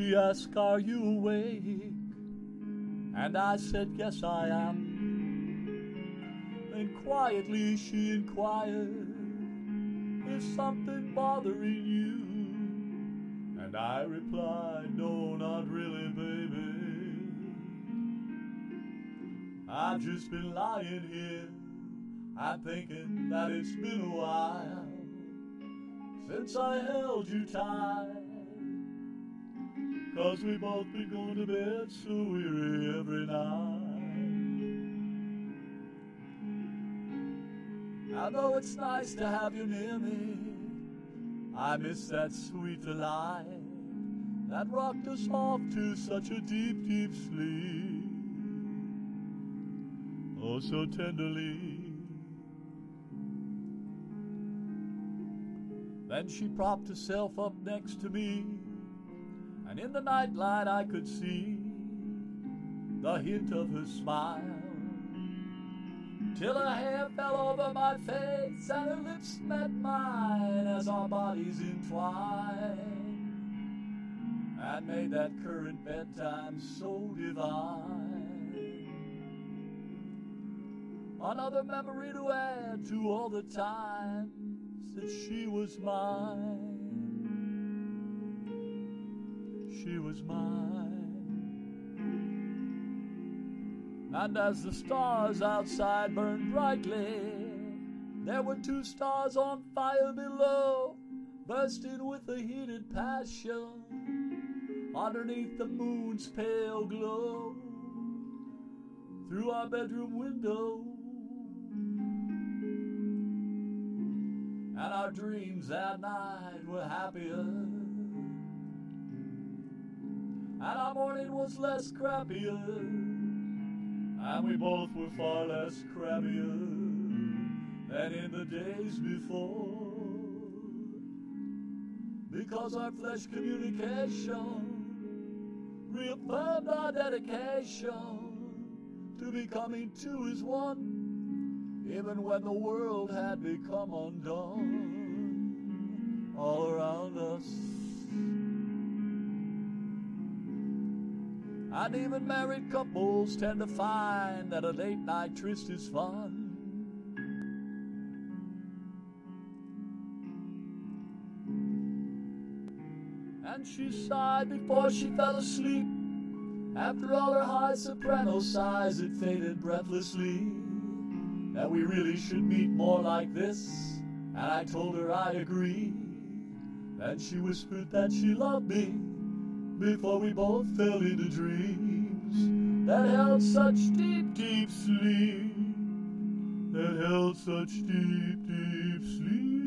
She asked, Are you awake? And I said, Yes, I am. Then quietly she inquired, Is something bothering you? And I replied, No, not really, baby. I've just been lying here. I'm thinking that it's been a while since I held you tight. Cause we both been going to bed so weary every night. I know it's nice to have you near me. I miss that sweet delight that rocked us off to such a deep, deep sleep. Oh, so tenderly. Then she propped herself up next to me, and in the nightlight I could see the hint of her smile. Till her hair fell over my face and her lips met mine as our bodies entwined and made that current bedtime so divine. Another memory to add to all the times that she was mine. She was mine. And as the stars outside burned brightly, there were two stars on fire below, bursting with a heated passion underneath the moon's pale glow. Through our bedroom window, and our dreams that night were happier. And our morning was less crappier, and we both were far less crabbier than in the days before. Because our flesh communication reaffirmed our dedication to becoming two as one even when the world had become undone all around us. And even married couples tend to find that a late night tryst is fun. And she sighed before she fell asleep. After all her high soprano sighs, it faded breathlessly that we really should meet more like this. And I told her I agree. Then she whispered that she loved me before we both fell into dreams that held such deep, deep sleep, that held such deep, deep sleep.